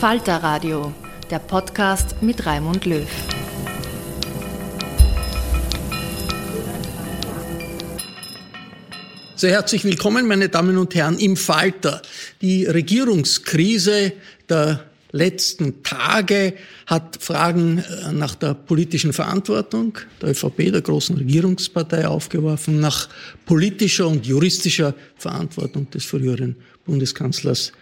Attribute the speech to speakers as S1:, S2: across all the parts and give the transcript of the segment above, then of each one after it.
S1: Falter Radio, der Podcast mit Raimund Löw.
S2: Sehr herzlich willkommen, meine Damen und Herren, im Falter. Die Regierungskrise der letzten Tage hat Fragen äh, nach der politischen Verantwortung der ÖVP, der großen Regierungspartei, aufgeworfen, nach politischer und juristischer Verantwortung des früheren Bundeskanzlers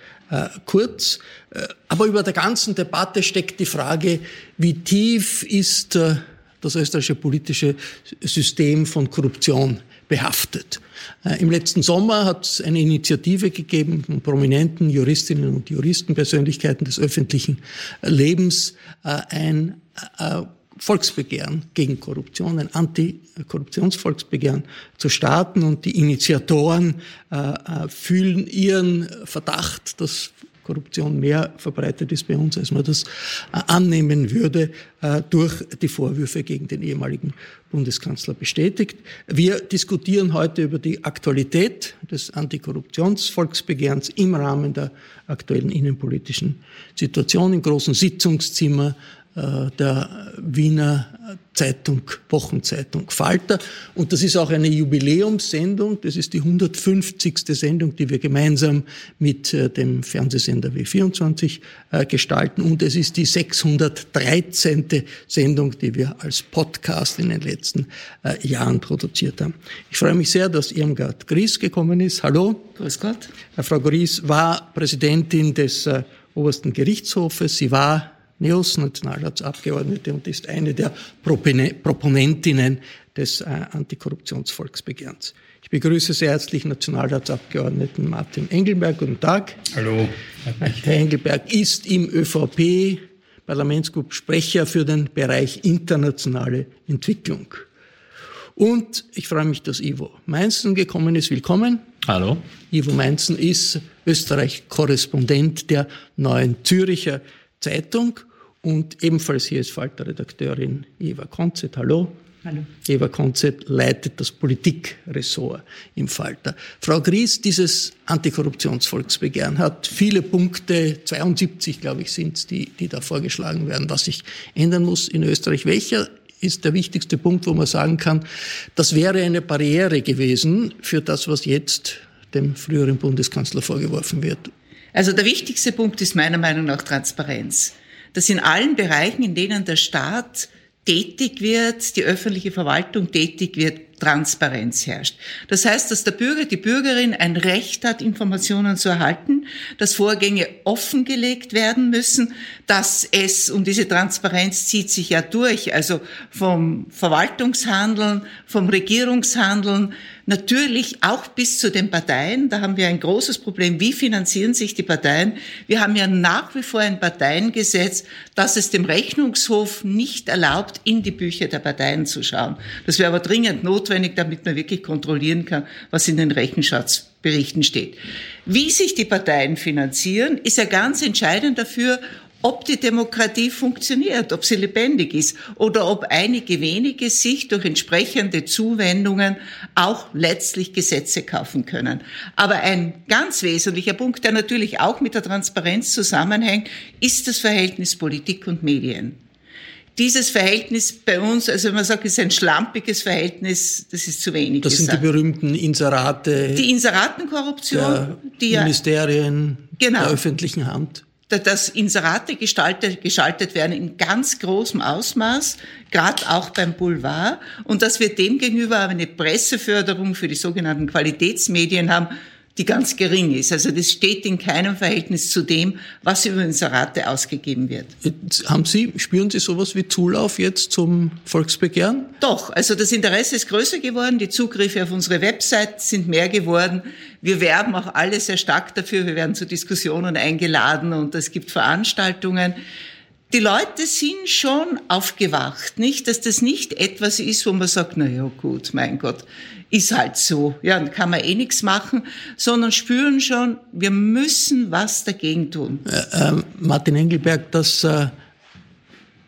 S2: Kurz. Äh, aber über der ganzen Debatte steckt die Frage, wie tief ist äh, das österreichische politische System von Korruption behaftet. Äh, Im letzten Sommer hat es eine Initiative gegeben von prominenten Juristinnen und Juristen, Persönlichkeiten des öffentlichen Lebens, äh, ein äh, Volksbegehren gegen Korruption, ein Antikorruptionsvolksbegehren zu starten. Und die Initiatoren äh, fühlen ihren Verdacht, dass Korruption mehr verbreitet ist bei uns, als man das äh, annehmen würde, äh, durch die Vorwürfe gegen den ehemaligen Bundeskanzler bestätigt. Wir diskutieren heute über die Aktualität des Antikorruptionsvolksbegehrens im Rahmen der aktuellen innenpolitischen Situation im großen Sitzungszimmer äh, der Wiener Zeitung, Wochenzeitung Falter. Und das ist auch eine Jubiläumssendung. Das ist die 150. Sendung, die wir gemeinsam mit äh, dem Fernsehsender W24 äh, gestalten. Und es ist die 613. Sendung, die wir als Podcast in den letzten Jahren produziert haben. Ich freue mich sehr, dass Irmgard Gries gekommen ist. Hallo. Grüß Gott. Frau Gries war Präsidentin des obersten Gerichtshofes. Sie war Neos, Nationalratsabgeordnete und ist eine der Proponentinnen des äh, Antikorruptionsvolksbegehrens. Ich begrüße sehr herzlich Nationalratsabgeordneten Martin Engelberg. Guten Tag.
S3: Hallo.
S2: Herr Engelberg ist im ÖVP Parlamentsgruppe Sprecher für den Bereich internationale Entwicklung. Und ich freue mich, dass Ivo Meinzen gekommen ist. Willkommen.
S3: Hallo.
S2: Ivo Meinzen ist Österreich-Korrespondent der Neuen Züricher Zeitung und ebenfalls hier ist Falter-Redakteurin Eva Konzett. Hallo. Hallo. Eva Konzett leitet das Politikressort im Falter. Frau Gries, dieses Antikorruptionsvolksbegehren hat viele Punkte, 72 glaube ich sind es, die, die da vorgeschlagen werden, was sich ändern muss in Österreich. Welcher ist der wichtigste Punkt, wo man sagen kann, das wäre eine Barriere gewesen für das, was jetzt dem früheren Bundeskanzler vorgeworfen wird?
S4: Also der wichtigste Punkt ist meiner Meinung nach Transparenz. Dass in allen Bereichen, in denen der Staat tätig wird, die öffentliche Verwaltung tätig wird, Transparenz herrscht. Das heißt, dass der Bürger, die Bürgerin ein Recht hat, Informationen zu erhalten, dass Vorgänge offengelegt werden müssen, dass es, und diese Transparenz zieht sich ja durch, also vom Verwaltungshandeln, vom Regierungshandeln, Natürlich auch bis zu den Parteien. Da haben wir ein großes Problem. Wie finanzieren sich die Parteien? Wir haben ja nach wie vor ein Parteiengesetz, das es dem Rechnungshof nicht erlaubt, in die Bücher der Parteien zu schauen. Das wäre aber dringend notwendig, damit man wirklich kontrollieren kann, was in den Rechenschatzberichten steht. Wie sich die Parteien finanzieren, ist ja ganz entscheidend dafür, ob die Demokratie funktioniert, ob sie lebendig ist oder ob einige wenige sich durch entsprechende Zuwendungen auch letztlich Gesetze kaufen können. Aber ein ganz wesentlicher Punkt, der natürlich auch mit der Transparenz zusammenhängt, ist das Verhältnis Politik und Medien dieses Verhältnis bei uns, also wenn man sagt, es ist ein schlampiges Verhältnis, das ist zu wenig.
S2: Das gesagt. sind die berühmten Inserate.
S4: Die Inseratenkorruption,
S2: die ja, Ministerien genau, der öffentlichen Hand
S4: dass Inserate gestaltet, geschaltet werden in ganz großem Ausmaß, gerade auch beim Boulevard, und dass wir demgegenüber eine Presseförderung für die sogenannten Qualitätsmedien haben, die ganz gering ist. Also das steht in keinem Verhältnis zu dem, was über Inserate ausgegeben wird.
S2: Haben Sie, spüren Sie sowas wie Zulauf jetzt zum Volksbegehren?
S4: Doch, also das Interesse ist größer geworden, die Zugriffe auf unsere Website sind mehr geworden. Wir werben auch alle sehr stark dafür, wir werden zu Diskussionen eingeladen und es gibt Veranstaltungen die Leute sind schon aufgewacht, nicht, dass das nicht etwas ist, wo man sagt, na ja, gut, mein Gott, ist halt so, ja, dann kann man eh nichts machen, sondern spüren schon, wir müssen was dagegen tun.
S2: Äh, äh, Martin Engelberg, das äh,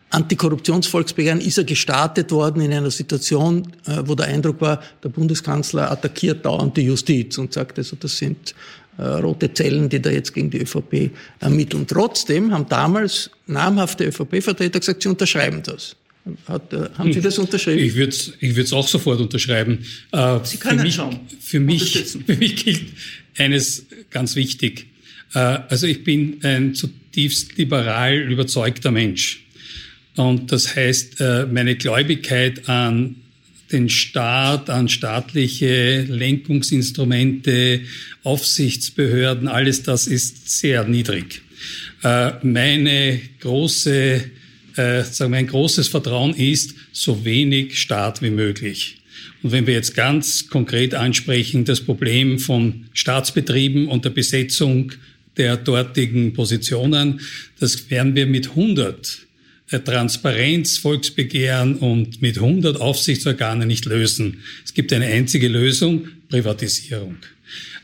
S2: Antikorruptionsvolksbegehren ist ja gestartet worden in einer Situation, äh, wo der Eindruck war, der Bundeskanzler attackiert dauernd die Justiz und sagt also, das sind äh, rote Zellen, die da jetzt gegen die ÖVP ermitteln. Trotzdem haben damals namhafte ÖVP-Vertreter gesagt, sie unterschreiben das. Hat, äh, haben Sie das unterschrieben?
S3: Ich würde es ich würd's auch sofort unterschreiben.
S4: Äh, Sie können für mich, schon
S3: für mich, für mich gilt eines ganz wichtig. Äh, also ich bin ein zutiefst liberal überzeugter Mensch. Und das heißt, äh, meine Gläubigkeit an den Staat, an staatliche Lenkungsinstrumente, Aufsichtsbehörden, alles das ist sehr niedrig. Äh, meine große, äh, sagen wir, ein großes Vertrauen ist, so wenig Staat wie möglich. Und wenn wir jetzt ganz konkret ansprechen, das Problem von Staatsbetrieben und der Besetzung der dortigen Positionen, das werden wir mit 100 äh, Transparenz, Volksbegehren und mit 100 Aufsichtsorganen nicht lösen. Es gibt eine einzige Lösung, Privatisierung.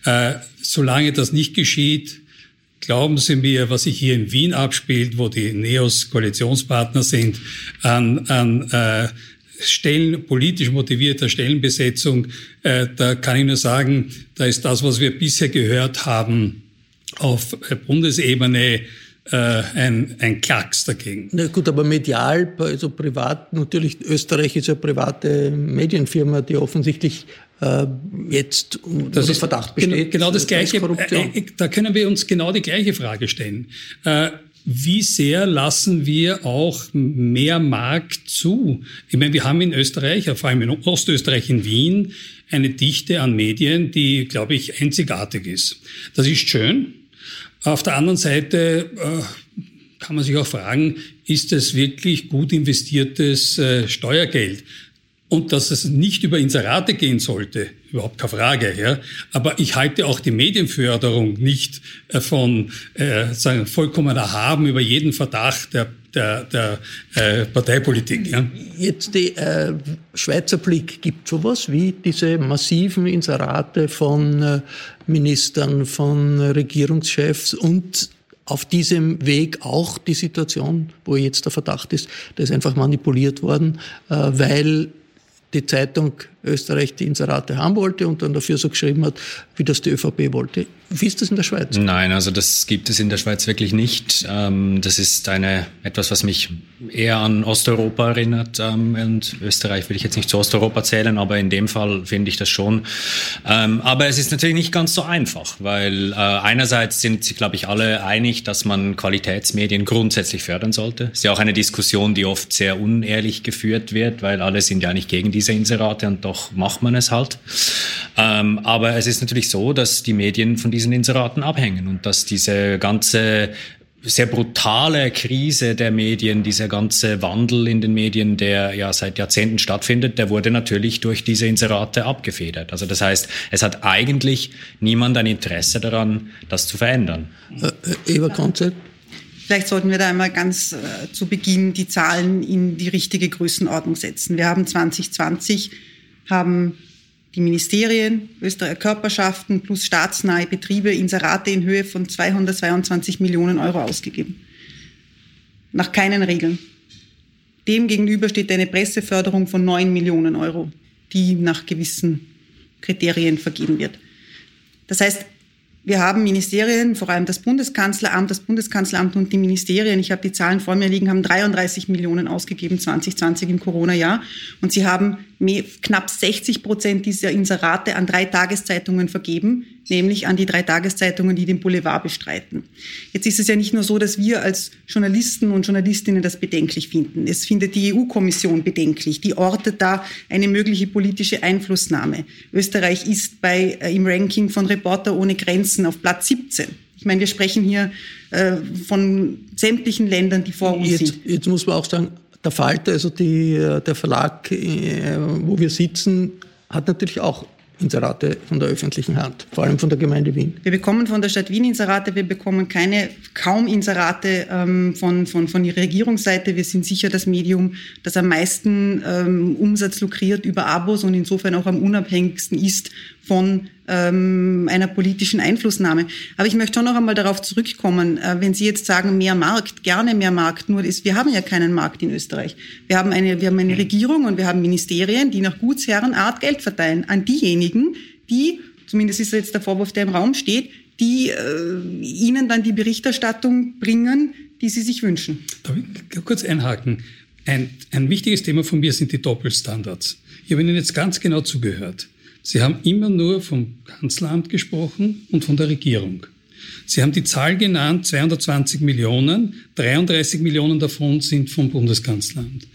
S3: Äh, solange das nicht geschieht, glauben Sie mir, was sich hier in Wien abspielt, wo die Neos Koalitionspartner sind, an, an äh, Stellen, politisch motivierter Stellenbesetzung, äh, da kann ich nur sagen, da ist das, was wir bisher gehört haben, auf Bundesebene äh, ein, ein Klacks dagegen.
S2: Na gut, aber medial, also privat, natürlich, Österreich ist eine private Medienfirma, die offensichtlich äh, jetzt
S3: das ist Verdacht besteht. Genau das Gleiche. Äh, äh, da können wir uns genau die gleiche Frage stellen. Äh, wie sehr lassen wir auch mehr Markt zu? Ich meine, wir haben in Österreich, vor allem in Ostösterreich, in Wien, eine Dichte an Medien, die, glaube ich, einzigartig ist. Das ist schön. Auf der anderen Seite äh, kann man sich auch fragen, ist es wirklich gut investiertes äh, Steuergeld? Und dass es nicht über Inserate gehen sollte, überhaupt keine Frage. Ja. Aber ich halte auch die Medienförderung nicht äh, von äh, sagen, vollkommen erhaben über jeden Verdacht der der, der äh, Parteipolitik. Ja.
S2: Jetzt die äh, Schweizer Blick gibt sowas wie diese massiven Inserate von äh, Ministern, von Regierungschefs und auf diesem Weg auch die Situation, wo jetzt der Verdacht ist, da ist einfach manipuliert worden, äh, weil die Zeitung Österreich die Inserate haben wollte und dann dafür so geschrieben hat, wie das die ÖVP wollte. Wie ist das in der Schweiz?
S5: Nein, also das gibt es in der Schweiz wirklich nicht. Ähm, das ist eine, etwas, was mich eher an Osteuropa erinnert. Ähm, und Österreich will ich jetzt nicht zu Osteuropa zählen, aber in dem Fall finde ich das schon. Ähm, aber es ist natürlich nicht ganz so einfach, weil äh, einerseits sind sich, glaube ich, alle einig, dass man Qualitätsmedien grundsätzlich fördern sollte. Ist ja auch eine Diskussion, die oft sehr unehrlich geführt wird, weil alle sind ja nicht gegen diese Inserate und doch macht man es halt. Aber es ist natürlich so, dass die Medien von diesen diesen Inseraten abhängen und dass diese ganze sehr brutale Krise der Medien, dieser ganze Wandel in den Medien, der ja seit Jahrzehnten stattfindet, der wurde natürlich durch diese Inserate abgefedert. Also das heißt, es hat eigentlich niemand ein Interesse daran, das zu verändern.
S6: Äh, äh Eva Konzept? Vielleicht sollten wir da einmal ganz äh, zu Beginn die Zahlen in die richtige Größenordnung setzen. Wir haben 2020 haben die Ministerien, Österreicher Körperschaften plus staatsnahe Betriebe Inserate in Höhe von 222 Millionen Euro ausgegeben. Nach keinen Regeln. Demgegenüber steht eine Presseförderung von 9 Millionen Euro, die nach gewissen Kriterien vergeben wird. Das heißt, wir haben Ministerien, vor allem das Bundeskanzleramt, das Bundeskanzleramt und die Ministerien, ich habe die Zahlen vor mir liegen, haben 33 Millionen ausgegeben 2020 im Corona-Jahr. Und sie haben mehr, knapp 60 Prozent dieser Inserate an drei Tageszeitungen vergeben, nämlich an die drei Tageszeitungen, die den Boulevard bestreiten. Jetzt ist es ja nicht nur so, dass wir als Journalisten und Journalistinnen das bedenklich finden. Es findet die EU-Kommission bedenklich. Die ortet da eine mögliche politische Einflussnahme. Österreich ist bei, äh, im Ranking von Reporter ohne Grenzen auf Platz 17. Ich meine, wir sprechen hier äh, von sämtlichen Ländern, die vor uns
S2: jetzt,
S6: sind.
S2: Jetzt muss man auch sagen, der Falter, also die, äh, der Verlag, äh, wo wir sitzen, hat natürlich auch Inserate von der öffentlichen Hand, vor allem von der Gemeinde Wien.
S6: Wir bekommen von der Stadt Wien Inserate, wir bekommen keine, kaum Inserate ähm, von, von, von ihrer Regierungsseite. Wir sind sicher das Medium, das am meisten ähm, Umsatz lukriert über Abos und insofern auch am unabhängigsten ist von ähm, einer politischen Einflussnahme. Aber ich möchte schon noch einmal darauf zurückkommen, äh, wenn Sie jetzt sagen, mehr Markt, gerne mehr Markt, nur ist, wir haben ja keinen Markt in Österreich. Wir haben eine, wir haben eine Regierung und wir haben Ministerien, die nach Gutsherrenart Geld verteilen an diejenigen, die, zumindest ist jetzt der Vorwurf, der im Raum steht, die äh, ihnen dann die Berichterstattung bringen, die sie sich wünschen.
S3: Darf ich kurz einhaken? Ein, ein wichtiges Thema von mir sind die Doppelstandards. Ich habe Ihnen jetzt ganz genau zugehört. Sie haben immer nur vom Kanzleramt gesprochen und von der Regierung. Sie haben die Zahl genannt, 220 Millionen, 33 Millionen davon sind vom Bundeskanzleramt.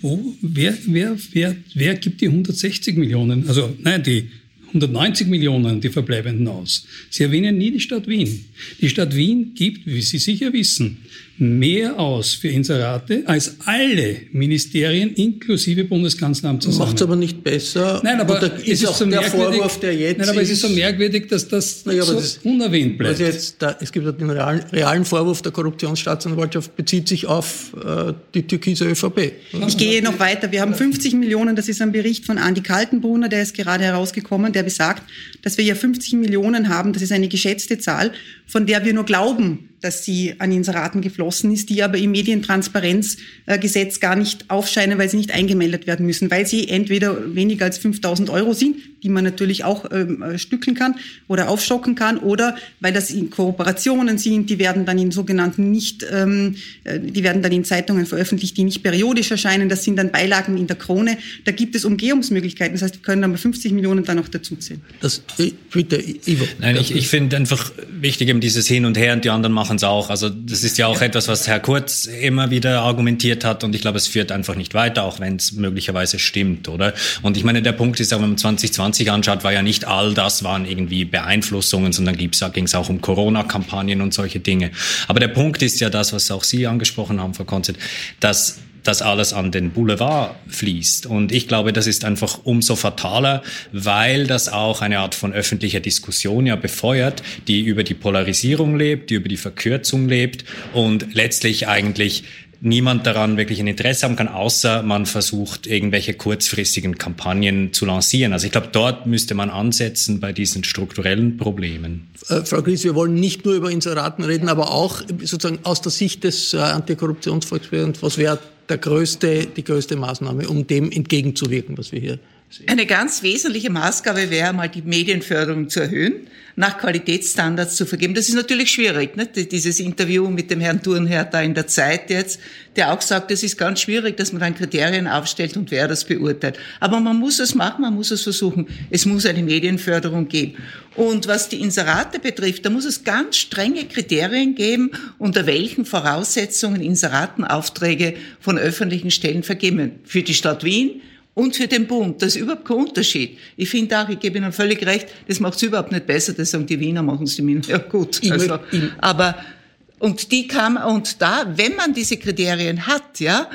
S3: Wo, wer, wer, wer, wer gibt die 160 Millionen, also nein, die 190 Millionen, die verbleibenden aus? Sie erwähnen nie die Stadt Wien. Die Stadt Wien gibt, wie Sie sicher wissen, mehr aus für Inserate als alle Ministerien inklusive Bundeskanzleramt zusammen.
S2: Macht es aber nicht besser.
S3: Nein, aber Oder ist es ist auch so der Vorwurf, der jetzt Nein, aber ist, es ist so merkwürdig, dass das naja, so das, unerwähnt bleibt.
S2: Also jetzt, da, es gibt den realen, realen, Vorwurf der Korruptionsstaatsanwaltschaft, bezieht sich auf äh, die türkise ÖVP.
S6: Ich gehe noch weiter. Wir haben 50 Millionen, das ist ein Bericht von Andi Kaltenbrunner, der ist gerade herausgekommen, der besagt, dass wir ja 50 Millionen haben, das ist eine geschätzte Zahl, von der wir nur glauben, dass sie an Inseraten geflossen ist, die aber im Medientransparenzgesetz gar nicht aufscheinen, weil sie nicht eingemeldet werden müssen, weil sie entweder weniger als 5000 Euro sind, die man natürlich auch ähm, äh, stückeln kann oder aufstocken kann, oder weil das in Kooperationen sind, die werden dann in sogenannten nicht, ähm, äh, die werden dann in Zeitungen veröffentlicht, die nicht periodisch erscheinen. Das sind dann Beilagen in der Krone. Da gibt es Umgehungsmöglichkeiten. Das heißt, wir können dann bei 50 Millionen dann noch dazuzählen.
S5: Das, bitte, Ivo. Nein, ich, ich finde einfach wichtig eben dieses Hin und Her und die anderen machen machen es auch. Also das ist ja auch etwas, was Herr Kurz immer wieder argumentiert hat und ich glaube, es führt einfach nicht weiter, auch wenn es möglicherweise stimmt, oder? Und ich meine, der Punkt ist auch, wenn man 2020 anschaut, war ja nicht all das waren irgendwie Beeinflussungen, sondern ging es auch um Corona-Kampagnen und solche Dinge. Aber der Punkt ist ja das, was auch Sie angesprochen haben, Frau Konzert, dass das alles an den Boulevard fließt. Und ich glaube, das ist einfach umso fataler, weil das auch eine Art von öffentlicher Diskussion ja befeuert, die über die Polarisierung lebt, die über die Verkürzung lebt und letztlich eigentlich niemand daran wirklich ein Interesse haben kann, außer man versucht, irgendwelche kurzfristigen Kampagnen zu lancieren. Also ich glaube, dort müsste man ansetzen bei diesen strukturellen Problemen.
S2: Äh, Frau Gries, wir wollen nicht nur über Inseraten reden, aber auch sozusagen aus der Sicht des äh, Antikorruptionsvolksbegehrens, was wäre der größte, die größte Maßnahme, um dem entgegenzuwirken, was wir hier
S4: Eine ganz wesentliche Maßgabe wäre mal die Medienförderung zu erhöhen, nach Qualitätsstandards zu vergeben. Das ist natürlich schwierig, nicht? dieses Interview mit dem Herrn Thurnherr da in der Zeit jetzt, der auch sagt, es ist ganz schwierig, dass man dann Kriterien aufstellt und wer das beurteilt. Aber man muss es machen, man muss es versuchen. Es muss eine Medienförderung geben. Und was die Inserate betrifft, da muss es ganz strenge Kriterien geben, unter welchen Voraussetzungen Inseratenaufträge von öffentlichen Stellen vergeben. Für die Stadt Wien, und für den Bund. Das ist überhaupt kein Unterschied. Ich finde auch, ich gebe Ihnen völlig recht, das macht es überhaupt nicht besser. Das sagen die Wiener, machen es die Wiener. Ja gut. Also, aber, und die kann man, und da, wenn man diese Kriterien hat, ja,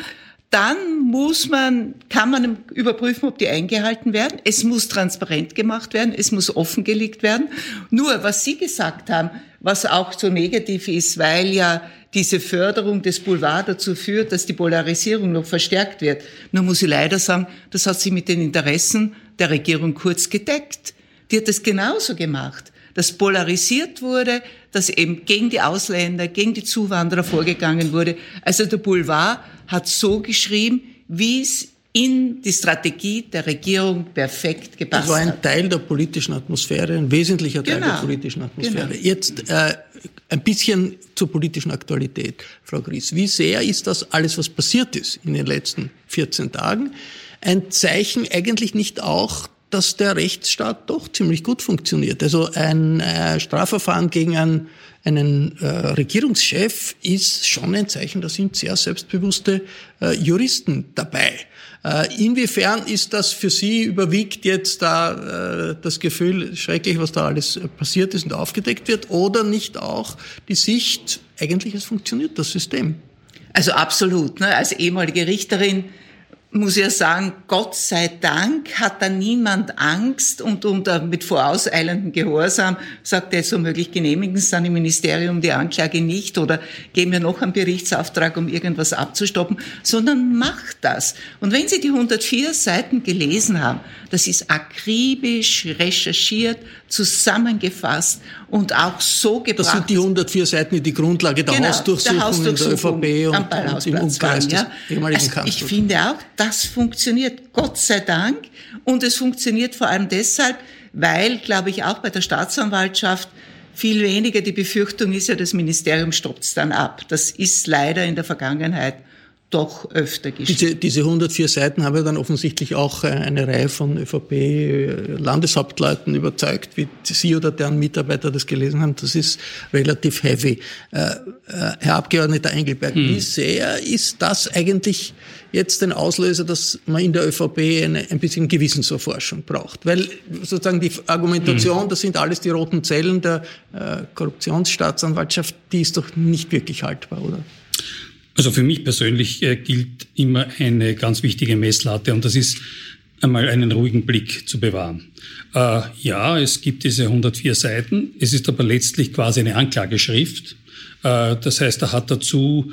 S4: dann muss man, kann man überprüfen, ob die eingehalten werden. Es muss transparent gemacht werden. Es muss offengelegt werden. Nur, was Sie gesagt haben, was auch so negativ ist, weil ja diese Förderung des Boulevard dazu führt, dass die Polarisierung noch verstärkt wird. Nur muss ich leider sagen, das hat sie mit den Interessen der Regierung kurz gedeckt. Die hat es genauso gemacht, dass polarisiert wurde, dass eben gegen die Ausländer, gegen die Zuwanderer vorgegangen wurde. Also der Boulevard hat so geschrieben, wie es in die Strategie der Regierung perfekt gepasst hat.
S2: Das war ein Teil der politischen Atmosphäre, ein wesentlicher Teil genau. der politischen Atmosphäre. Genau. Jetzt äh, ein bisschen zur politischen Aktualität, Frau Gries. Wie sehr ist das alles, was passiert ist in den letzten 14 Tagen, ein Zeichen eigentlich nicht auch, dass der Rechtsstaat doch ziemlich gut funktioniert? Also ein äh, Strafverfahren gegen einen, einen äh, Regierungschef ist schon ein Zeichen, da sind sehr selbstbewusste äh, Juristen dabei. Äh, inwiefern ist das für Sie überwiegt jetzt da äh, das Gefühl, schrecklich, was da alles passiert ist und aufgedeckt wird, oder nicht auch die Sicht, eigentlich es funktioniert das System?
S4: Also absolut. Ne? Als ehemalige Richterin muss ja sagen, Gott sei Dank hat da niemand Angst und unter, mit vorauseilendem Gehorsam sagt er, so möglich genehmigen es dann im Ministerium die Anklage nicht oder geben wir noch einen Berichtsauftrag, um irgendwas abzustoppen, sondern macht das. Und wenn Sie die 104 Seiten gelesen haben, das ist akribisch recherchiert, zusammengefasst und auch so gebracht.
S2: Das sind die 104 Seiten, die die Grundlage der, genau, Hausdurchsuchung, der Hausdurchsuchung der ÖVP und, und im Umkreis des ja. ehemaligen
S4: also Ich finde auch, das funktioniert, Gott sei Dank. Und es funktioniert vor allem deshalb, weil, glaube ich, auch bei der Staatsanwaltschaft viel weniger die Befürchtung ist ja, das Ministerium stoppt es dann ab. Das ist leider in der Vergangenheit doch öfter
S2: geschieht. Diese, diese 104 Seiten haben ja dann offensichtlich auch äh, eine Reihe von ÖVP-Landeshauptleuten überzeugt, wie Sie oder deren Mitarbeiter das gelesen haben. Das ist relativ heavy. Äh, äh, Herr Abgeordneter Engelberg, hm. wie sehr ist das eigentlich jetzt den Auslöser, dass man in der ÖVP eine, ein bisschen Gewissenserforschung braucht? Weil sozusagen die Argumentation, hm. das sind alles die roten Zellen der äh, Korruptionsstaatsanwaltschaft, die ist doch nicht wirklich haltbar, oder?
S3: Also für mich persönlich äh, gilt immer eine ganz wichtige Messlatte und das ist einmal einen ruhigen Blick zu bewahren. Äh, ja, es gibt diese 104 Seiten, es ist aber letztlich quasi eine Anklageschrift. Äh, das heißt, er hat dazu,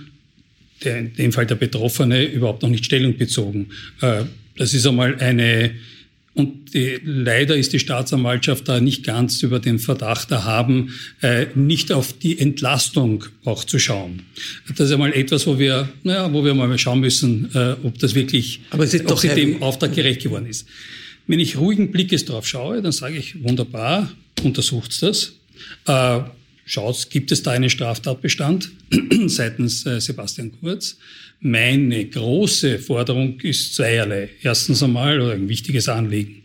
S3: der, in dem Fall der Betroffene, überhaupt noch nicht Stellung bezogen. Äh, das ist einmal eine und die, leider ist die Staatsanwaltschaft da nicht ganz über den Verdacht erhaben, äh, nicht auf die Entlastung auch zu schauen. Das ist einmal etwas, wo wir, naja, wo wir mal schauen müssen, äh, ob das wirklich, Aber ist ob sie dem Auftrag gerecht geworden ist. Wenn ich ruhigen Blickes drauf schaue, dann sage ich, wunderbar, untersucht das. Äh, schaut, gibt es da einen Straftatbestand seitens äh, Sebastian Kurz? Meine große Forderung ist zweierlei. Erstens einmal, oder ein wichtiges Anliegen,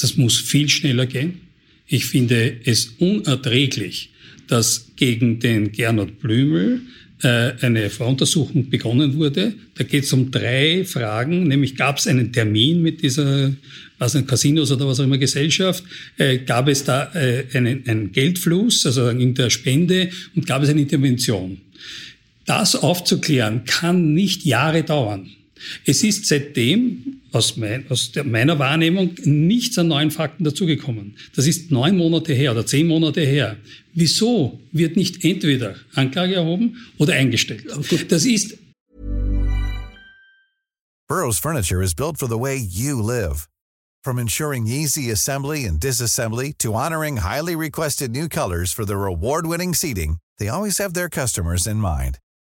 S3: das muss viel schneller gehen. Ich finde es unerträglich, dass gegen den Gernot Blümel eine Voruntersuchung begonnen wurde. Da geht es um drei Fragen, nämlich gab es einen Termin mit dieser was ein Casinos oder was auch immer Gesellschaft, äh, gab es da äh, einen, einen Geldfluss, also in der Spende und gab es eine Intervention. Das aufzuklären kann nicht Jahre dauern. Es ist seitdem aus, mein, aus der, meiner Wahrnehmung nichts an neuen Fakten dazugekommen. Das ist neun Monate her oder zehn Monate her. Wieso wird nicht entweder Anklage erhoben oder eingestellt? Das ist.
S7: Burroughs Furniture is built for the way you live. From ensuring easy assembly and disassembly to honoring highly requested new colors for their award-winning seating, they always have their customers in mind.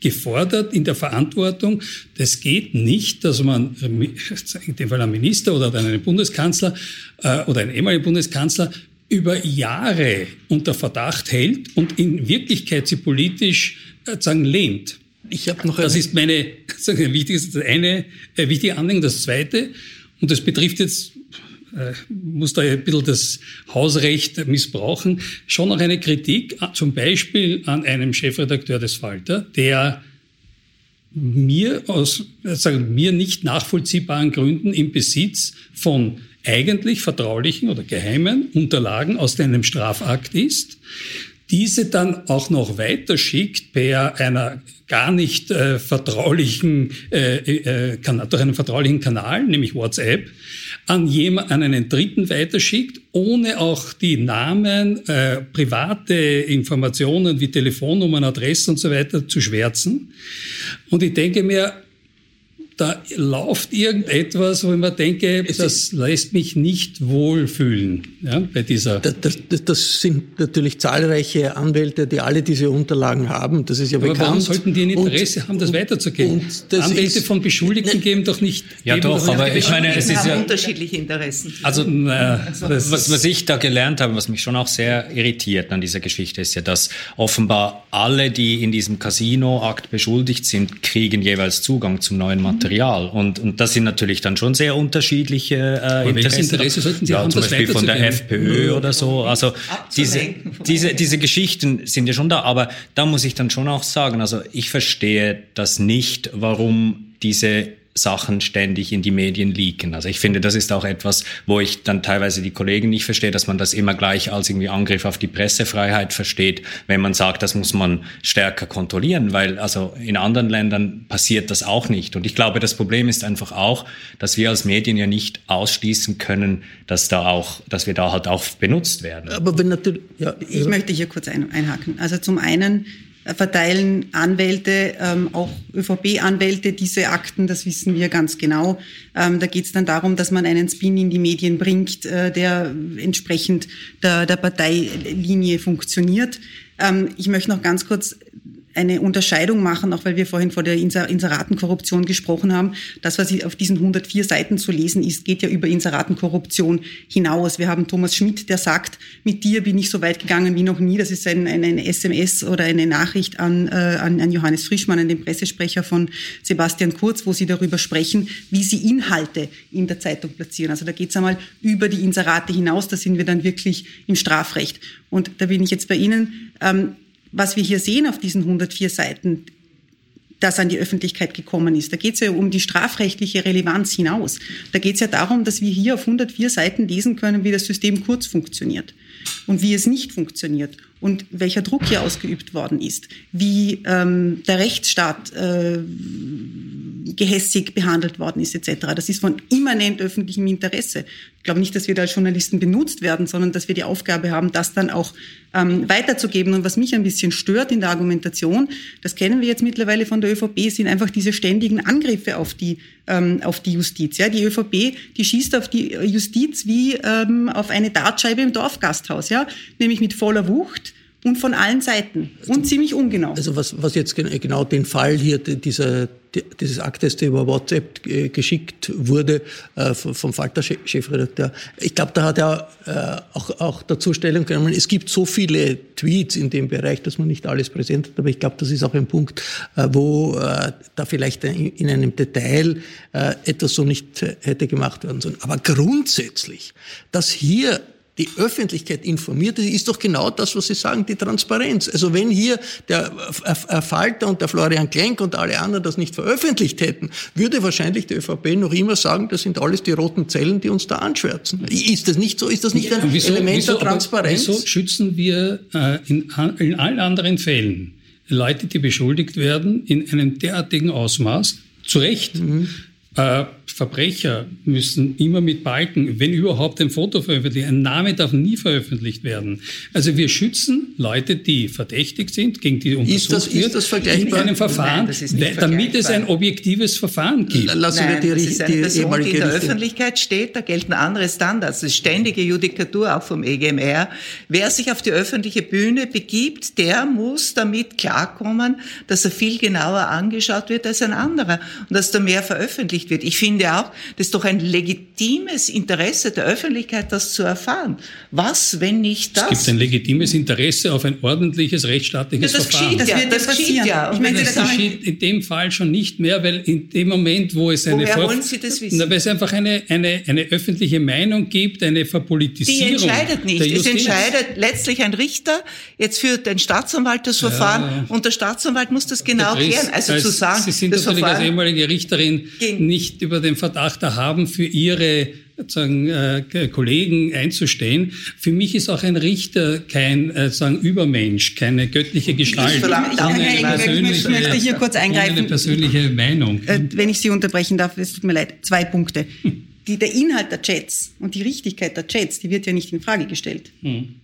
S3: gefordert in der Verantwortung. Das geht nicht, dass man in dem Fall einen Minister oder einen Bundeskanzler äh, oder einen ehemaligen Bundeskanzler über Jahre unter Verdacht hält und in Wirklichkeit sie politisch äh, sagen lehnt. Ich habe noch das ist meine sagen, wichtigste eine äh, wichtige Anliegen. Das zweite und das betrifft jetzt muss da ein bisschen das Hausrecht missbrauchen, schon noch eine Kritik äh, zum Beispiel an einem Chefredakteur des Falter, der mir aus sagen, mir nicht nachvollziehbaren Gründen im Besitz von eigentlich vertraulichen oder geheimen Unterlagen aus einem Strafakt ist, diese dann auch noch weiterschickt per einer gar nicht äh, vertraulichen, äh, äh, durch einen vertraulichen Kanal, nämlich WhatsApp, an, jemand, an einen Dritten weiterschickt, ohne auch die Namen, äh, private Informationen wie Telefonnummern, Adressen und so weiter zu schwärzen. Und ich denke mir, da läuft irgendetwas, wo ich mir denke, es das lässt mich nicht wohlfühlen ja, bei dieser.
S2: Das, das, das, sind natürlich zahlreiche Anwälte, die alle diese Unterlagen haben. Das ist ja
S3: Aber
S2: bekannt.
S3: Warum sollten die ein Interesse und, haben, das weiterzugeben? Anwälte von Beschuldigten ne, geben doch nicht.
S5: Ja, doch, aber ich meine, es ist ja
S4: unterschiedliche Interessen.
S5: Also, Na, was, was ich da gelernt habe, was mich schon auch sehr irritiert an dieser Geschichte, ist ja, dass offenbar alle, die in diesem Casino-Akt beschuldigt sind, kriegen jeweils Zugang zum neuen Material. Material. Und, und das sind natürlich dann schon sehr unterschiedliche äh,
S3: Interessen. Interesse sollten Sie
S5: ja,
S3: haben,
S5: zum Beispiel von der FPÖ oder so. Also diese, diese, diese Geschichten sind ja schon da. Aber da muss ich dann schon auch sagen, also ich verstehe das nicht, warum diese Sachen ständig in die Medien leaken. Also ich finde, das ist auch etwas, wo ich dann teilweise die Kollegen nicht verstehe, dass man das immer gleich als irgendwie Angriff auf die Pressefreiheit versteht, wenn man sagt, das muss man stärker kontrollieren, weil also in anderen Ländern passiert das auch nicht. Und ich glaube, das Problem ist einfach auch, dass wir als Medien ja nicht ausschließen können, dass da auch, dass wir da halt auch benutzt werden.
S6: Aber wenn natürlich, ja, ich möchte hier kurz ein, einhaken. Also zum einen verteilen Anwälte, ähm, auch ÖVP-Anwälte diese Akten, das wissen wir ganz genau. Ähm, da geht es dann darum, dass man einen Spin in die Medien bringt, äh, der entsprechend der, der Parteilinie funktioniert. Ähm, ich möchte noch ganz kurz eine Unterscheidung machen, auch weil wir vorhin vor der Inseratenkorruption gesprochen haben. Das, was auf diesen 104 Seiten zu lesen ist, geht ja über Inseratenkorruption hinaus. Wir haben Thomas Schmidt, der sagt, mit dir bin ich so weit gegangen wie noch nie. Das ist ein, ein, ein SMS oder eine Nachricht an, äh, an, an Johannes Frischmann, an den Pressesprecher von Sebastian Kurz, wo sie darüber sprechen, wie sie Inhalte in der Zeitung platzieren. Also da geht es einmal über die Inserate hinaus. Da sind wir dann wirklich im Strafrecht. Und da bin ich jetzt bei Ihnen. Ähm, was wir hier sehen auf diesen 104 Seiten, das an die Öffentlichkeit gekommen ist. Da geht es ja um die strafrechtliche Relevanz hinaus. Da geht es ja darum, dass wir hier auf 104 Seiten lesen können, wie das System kurz funktioniert und wie es nicht funktioniert und welcher Druck hier ausgeübt worden ist, wie ähm, der Rechtsstaat äh, gehässig behandelt worden ist etc. Das ist von immanent öffentlichem Interesse. Ich glaube nicht, dass wir da als Journalisten benutzt werden, sondern dass wir die Aufgabe haben, das dann auch ähm, weiterzugeben. Und was mich ein bisschen stört in der Argumentation, das kennen wir jetzt mittlerweile von der ÖVP, sind einfach diese ständigen Angriffe auf die, ähm, auf die Justiz. Ja, die ÖVP, die schießt auf die Justiz wie ähm, auf eine Dartscheibe im Dorfgasthaus, ja, nämlich mit voller Wucht und von allen Seiten und also, ziemlich ungenau.
S2: Also was, was jetzt genau den Fall hier dieser, dieses Aktes, der über WhatsApp äh, geschickt wurde äh, vom Falter-Chefredakteur, ich glaube, da hat er äh, auch, auch dazu Stellung genommen, es gibt so viele Tweets in dem Bereich, dass man nicht alles präsent hat, aber ich glaube, das ist auch ein Punkt, wo da vielleicht in einem Detail etwas so nicht hätte gemacht werden sollen. Aber grundsätzlich, dass hier die Öffentlichkeit informiert ist, ist doch genau das, was Sie sagen, die Transparenz. Also wenn hier der Falter und der Florian Klenk und alle anderen das nicht veröffentlicht hätten, würde wahrscheinlich die ÖVP noch immer sagen, das sind alles die roten Zellen, die uns da anschwärzen. Ist das nicht so? Ist das nicht ein wieso, Element wieso, der Transparenz?
S3: Wieso schützen wir äh, in, in allen anderen Fällen Leute, die beschuldigt werden, in einem derartigen Ausmaß, zu Recht, mhm. äh, Verbrecher müssen immer mit Balken, wenn überhaupt ein Foto veröffentlichen. Ein Name darf nie veröffentlicht werden. Also wir schützen Leute, die verdächtig sind, gegen die untersucht
S2: ist das,
S3: wird,
S2: ist das vergleichbar?
S3: in einem Verfahren, Nein, damit es ein objektives Verfahren gibt.
S4: Lassen Nein, wir die, das ist eine die Person, die in der Öffentlichkeit steht, da gelten andere Standards. Das ist ständige Judikatur auch vom EGMR. Wer sich auf die öffentliche Bühne begibt, der muss damit klarkommen, dass er viel genauer angeschaut wird als ein anderer und dass da mehr veröffentlicht wird. Ich finde auch, das ist doch ein legitimes Interesse der Öffentlichkeit, das zu erfahren. Was, wenn nicht das?
S3: Es gibt ein legitimes Interesse auf ein ordentliches rechtsstaatliches ja, das Verfahren.
S4: Geschieht, das, wird das geschieht ja.
S3: Ich meine, das, das geschieht in dem Fall schon nicht mehr, weil in dem Moment, wo es eine
S4: Woher wollen Sie das wissen?
S3: Na, weil es einfach eine, eine, eine öffentliche Meinung gibt, eine Verpolitisierung.
S4: Die entscheidet nicht. Es entscheidet letztlich ein Richter. Jetzt führt ein Staatsanwalt das Verfahren ja. und der Staatsanwalt muss das genau klären. Also als, zu sagen,
S3: Sie sind natürlich Verfahren als ehemalige Richterin nicht über den Verdacht erhaben, für Ihre sozusagen, äh, Kollegen einzustehen. Für mich ist auch ein Richter kein äh, sagen, Übermensch, keine göttliche Gestalt. Ich,
S6: persönliche, ich möchte hier kurz eingreifen.
S3: Eine persönliche Meinung.
S6: Äh, wenn ich Sie unterbrechen darf, es tut mir leid. Zwei Punkte. Die, der Inhalt der Chats und die Richtigkeit der Chats, die wird ja nicht in Frage gestellt. Hm.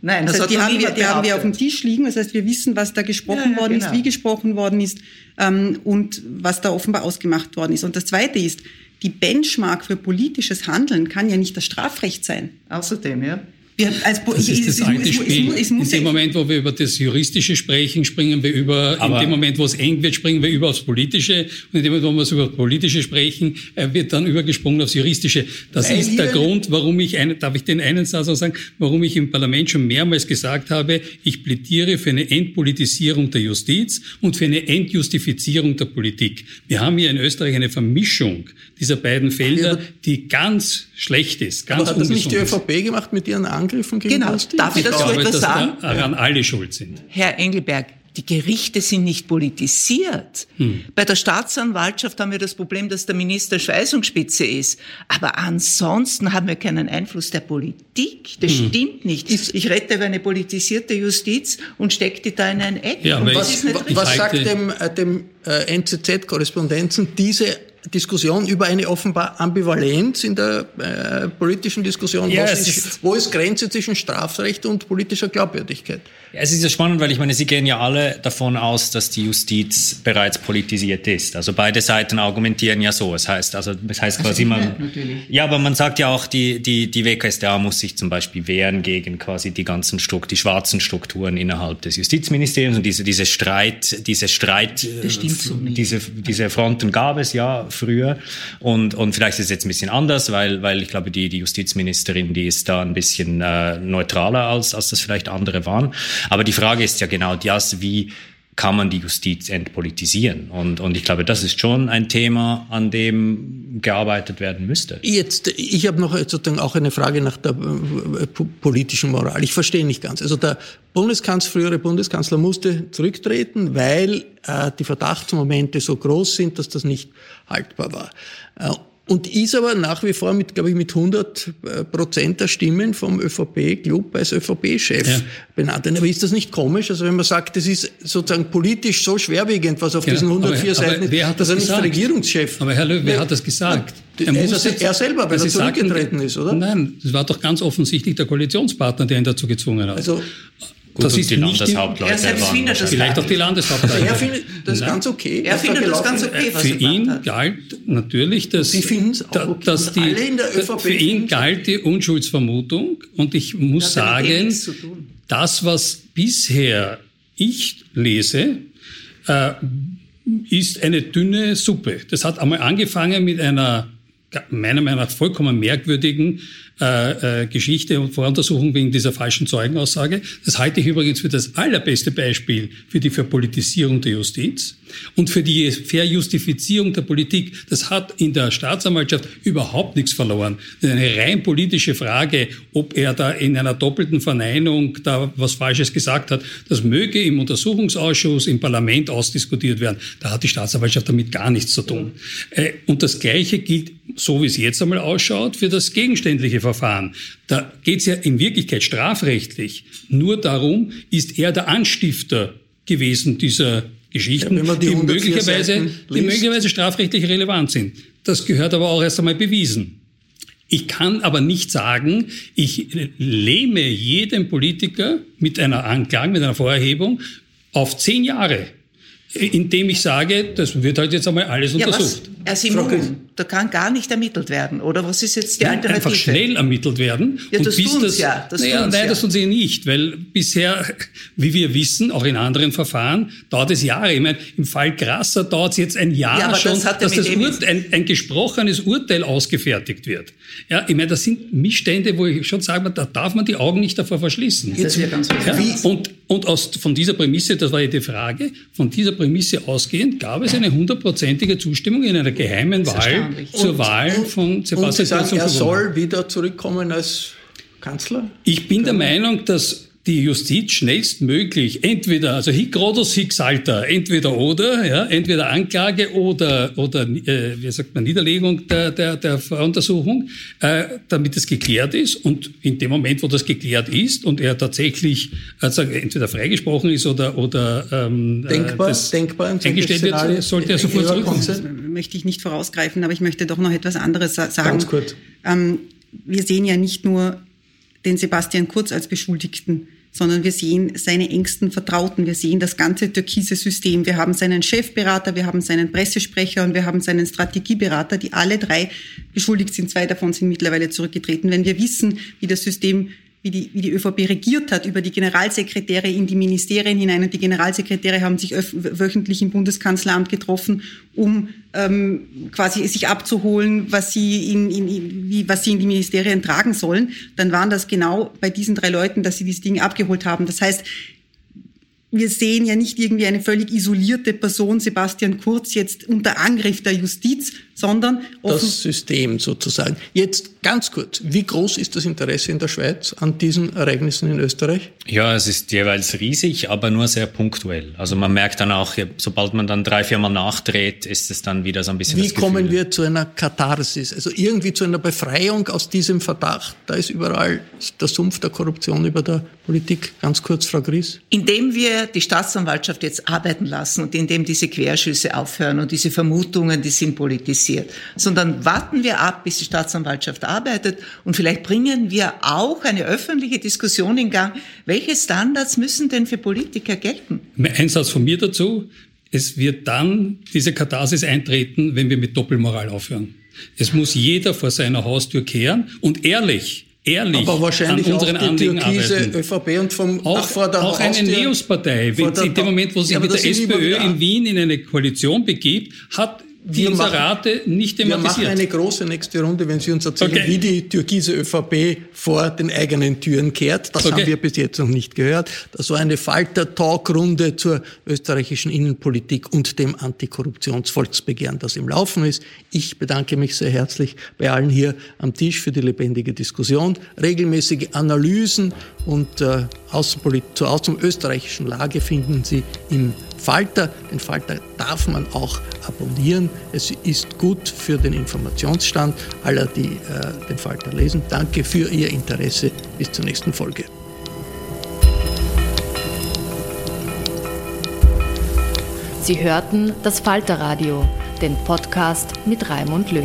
S6: Nein, das, das heißt, die, haben wir, die haben wir auf dem Tisch liegen. Das heißt, wir wissen, was da gesprochen ja, ja, worden genau. ist, wie gesprochen worden ist ähm, und was da offenbar ausgemacht worden ist. Und das Zweite ist, die Benchmark für politisches Handeln kann ja nicht das Strafrecht sein.
S4: Außerdem, ja.
S3: Wir, als, das ist das alte Spiel. in dem Moment, wo wir über das Juristische sprechen, springen wir über, Aber in dem Moment, wo es eng wird, springen wir über aufs Politische. Und in dem Moment, wo wir über das Politische sprechen, äh, wird dann übergesprungen aufs Juristische. Das ist der Grund, warum ich, eine, darf ich den einen Satz auch sagen, warum ich im Parlament schon mehrmals gesagt habe, ich plädiere für eine Entpolitisierung der Justiz und für eine Entjustifizierung der Politik. Wir haben hier in Österreich eine Vermischung dieser beiden Felder, die ganz schlecht ist. Ganz
S2: Aber hat das nicht die ÖVP gemacht mit ihren Angriffen gegen
S4: Genau, Lustig? darf ich dazu glaube, etwas sagen?
S3: daran alle schuld sind.
S4: Herr Engelberg, die Gerichte sind nicht politisiert. Hm. Bei der Staatsanwaltschaft haben wir das Problem, dass der Minister Schweißungsspitze ist. Aber ansonsten haben wir keinen Einfluss der Politik. Das hm. stimmt nicht. Ich rette über eine politisierte Justiz und stecke die da in ein Eck.
S2: Ja, was, was sagt dem, äh, dem äh, NZZ-Korrespondenzen diese Diskussion über eine offenbar Ambivalenz in der äh, politischen Diskussion. Ja, ist, ist, wo ist Grenze zwischen Strafrecht und politischer Glaubwürdigkeit?
S5: Ja, es ist ja spannend, weil ich meine, Sie gehen ja alle davon aus, dass die Justiz bereits politisiert ist. Also beide Seiten argumentieren ja so. Es heißt, also es heißt also quasi man. Ja, aber man sagt ja auch, die die die WKStA muss sich zum Beispiel wehren gegen quasi die ganzen Strukt, die schwarzen Strukturen innerhalb des Justizministeriums und diese diese Streit, diese Streit,
S4: so
S5: diese diese Fronten gab es ja früher und und vielleicht ist es jetzt ein bisschen anders, weil weil ich glaube die die Justizministerin, die ist da ein bisschen äh, neutraler als als das vielleicht andere waren. Aber die Frage ist ja genau das, wie kann man die Justiz entpolitisieren? Und, und ich glaube, das ist schon ein Thema, an dem gearbeitet werden müsste.
S2: Jetzt, ich habe noch sozusagen auch eine Frage nach der äh, politischen Moral. Ich verstehe nicht ganz. Also der Bundeskanzler, frühere Bundeskanzler musste zurücktreten, weil äh, die Verdachtsmomente so groß sind, dass das nicht haltbar war. Äh, und ist aber nach wie vor mit, glaube ich, mit 100 äh, Prozent der Stimmen vom ÖVP-Club als ÖVP-Chef ja. benannt. Aber ist das nicht komisch? Also wenn man sagt, das ist sozusagen politisch so schwerwiegend, was auf ja, diesen 104 aber, Seiten, aber
S3: das dass er
S2: nicht Regierungschef.
S3: Aber Herr Löw, wer, wer hat das gesagt?
S2: Er, muss jetzt, er selber, weil er zurückgetreten ist, oder?
S3: Nein, das war doch ganz offensichtlich der Koalitionspartner, der ihn dazu gezwungen hat.
S5: Also Gut, das ist die Landeshauptleute. Er
S3: selbst findet das Vielleicht auch die Landeshauptleute.
S2: Er findet das Nein. ganz okay.
S4: Er findet das ganz okay,
S3: was Für ihn galt natürlich, dass,
S2: da, okay. dass
S3: die, für ihn galt die Unschuldsvermutung. Und ich muss sagen, das, was bisher ich lese, äh, ist eine dünne Suppe. Das hat einmal angefangen mit einer meiner Meinung nach vollkommen merkwürdigen äh, äh, Geschichte und Voruntersuchung wegen dieser falschen Zeugenaussage. Das halte ich übrigens für das allerbeste Beispiel für die Verpolitisierung der Justiz und für die Verjustifizierung der Politik. Das hat in der Staatsanwaltschaft überhaupt nichts verloren. Das ist eine rein politische Frage, ob er da in einer doppelten Verneinung da was Falsches gesagt hat. Das möge im Untersuchungsausschuss, im Parlament ausdiskutiert werden. Da hat die Staatsanwaltschaft damit gar nichts zu tun. Äh, und das Gleiche gilt, so wie es jetzt einmal ausschaut, für das gegenständliche Verfahren. Da geht es ja in Wirklichkeit strafrechtlich nur darum, ist er der Anstifter gewesen dieser Geschichten, ja, die, die, möglicherweise, die möglicherweise strafrechtlich relevant sind. Das gehört aber auch erst einmal bewiesen. Ich kann aber nicht sagen, ich lähme jeden Politiker mit einer Anklage, mit einer Vorerhebung auf zehn Jahre indem ich sage, das wird halt jetzt einmal alles untersucht.
S4: Ja, was, Herr Simon, da kann gar nicht ermittelt werden, oder? Was ist jetzt die nein, Alternative?
S3: Einfach schnell ermittelt werden.
S4: Ja, das tun das, ja.
S3: Das naja, nein, ja. das tun sie nicht, weil bisher, wie wir wissen, auch in anderen Verfahren, dauert es Jahre. Ich meine, im Fall Grasser dauert es jetzt ein Jahr ja, schon, das dass das Ur ein, ein gesprochenes Urteil ausgefertigt wird. Ja, ich meine, das sind Missstände, wo ich schon sage, da darf man die Augen nicht davor verschließen.
S4: Das ist ja ganz
S3: ja, und, und aus, von dieser Prämisse, das war ja die Frage, von dieser Prämisse ausgehend gab es eine hundertprozentige Zustimmung in einer geheimen Wahl zur und, Wahl von Sebastian
S2: und Sie sagen, Er soll wieder zurückkommen als Kanzler?
S3: Ich bin der Meinung, dass die Justiz schnellstmöglich entweder, also hic rodus hic salta, entweder oder, ja, entweder Anklage oder, oder äh, wie sagt man, Niederlegung der, der, der Untersuchung, äh, damit es geklärt ist. Und in dem Moment, wo das geklärt ist und er tatsächlich also entweder freigesprochen ist oder, oder
S2: ähm, äh, denkbar, das denkbar
S3: eingestellt wird, sollte er sofort zurückkommen. Das
S6: möchte ich nicht vorausgreifen, aber ich möchte doch noch etwas anderes sagen.
S2: Ganz kurz.
S6: Ähm, wir sehen ja nicht nur den Sebastian Kurz als Beschuldigten, sondern wir sehen seine engsten Vertrauten, wir sehen das ganze türkise System. Wir haben seinen Chefberater, wir haben seinen Pressesprecher und wir haben seinen Strategieberater, die alle drei beschuldigt sind. Zwei davon sind mittlerweile zurückgetreten. Wenn wir wissen, wie das System wie die, wie die ÖVP regiert hat, über die Generalsekretäre in die Ministerien hinein. Und die Generalsekretäre haben sich wöchentlich im Bundeskanzleramt getroffen, um ähm, quasi sich abzuholen, was sie in, in, wie, was sie in die Ministerien tragen sollen. Dann waren das genau bei diesen drei Leuten, dass sie diese Dinge abgeholt haben. Das heißt, wir sehen ja nicht irgendwie eine völlig isolierte Person, Sebastian Kurz, jetzt unter Angriff der Justiz, sondern
S2: das System sozusagen. Jetzt ganz kurz, wie groß ist das Interesse in der Schweiz an diesen Ereignissen in Österreich?
S5: Ja, es ist jeweils riesig, aber nur sehr punktuell. Also man merkt dann auch, sobald man dann drei, vier Mal nachdreht, ist es dann wieder so ein bisschen.
S2: Wie kommen wir zu einer Katharsis, also irgendwie zu einer Befreiung aus diesem Verdacht? Da ist überall der Sumpf der Korruption über der Politik. Ganz kurz, Frau Gries.
S4: Indem wir die Staatsanwaltschaft jetzt arbeiten lassen und indem diese Querschüsse aufhören und diese Vermutungen, die sind politisiert passiert, sondern warten wir ab, bis die Staatsanwaltschaft arbeitet und vielleicht bringen wir auch eine öffentliche Diskussion in Gang. Welche Standards müssen denn für Politiker gelten?
S3: Ein Satz von mir dazu. Es wird dann diese Katharsis eintreten, wenn wir mit Doppelmoral aufhören. Es muss jeder vor seiner Haustür kehren und ehrlich ehrlich
S2: Aber wahrscheinlich
S3: an unseren
S2: auch die
S3: Anliegen
S2: türkise arbeiten. ÖVP und vom
S3: auch, vor der auch eine Neos-Partei. In dem Moment, wo sich ja, mit der SPÖ in Wien in eine Koalition begibt, hat die wir Inserate machen, nicht thematisiert.
S2: Wir machen eine große nächste Runde, wenn Sie uns erzählen, okay. wie die türkise ÖVP vor den eigenen Türen kehrt. Das okay. haben wir bis jetzt noch nicht gehört. Das war eine Falter-Talk-Runde zur österreichischen Innenpolitik und dem Antikorruptionsvolksbegehren, das im Laufen ist. Ich bedanke mich sehr herzlich bei allen hier am Tisch für die lebendige Diskussion, regelmäßige Analysen und äh, zur außen österreichischen Lage finden Sie im Falter. Den Falter darf man auch abonnieren. Es ist gut für den Informationsstand aller, die äh, den Falter lesen. Danke für Ihr Interesse. Bis zur nächsten Folge.
S1: Sie hörten das Falterradio, den Podcast mit Raimund Löw.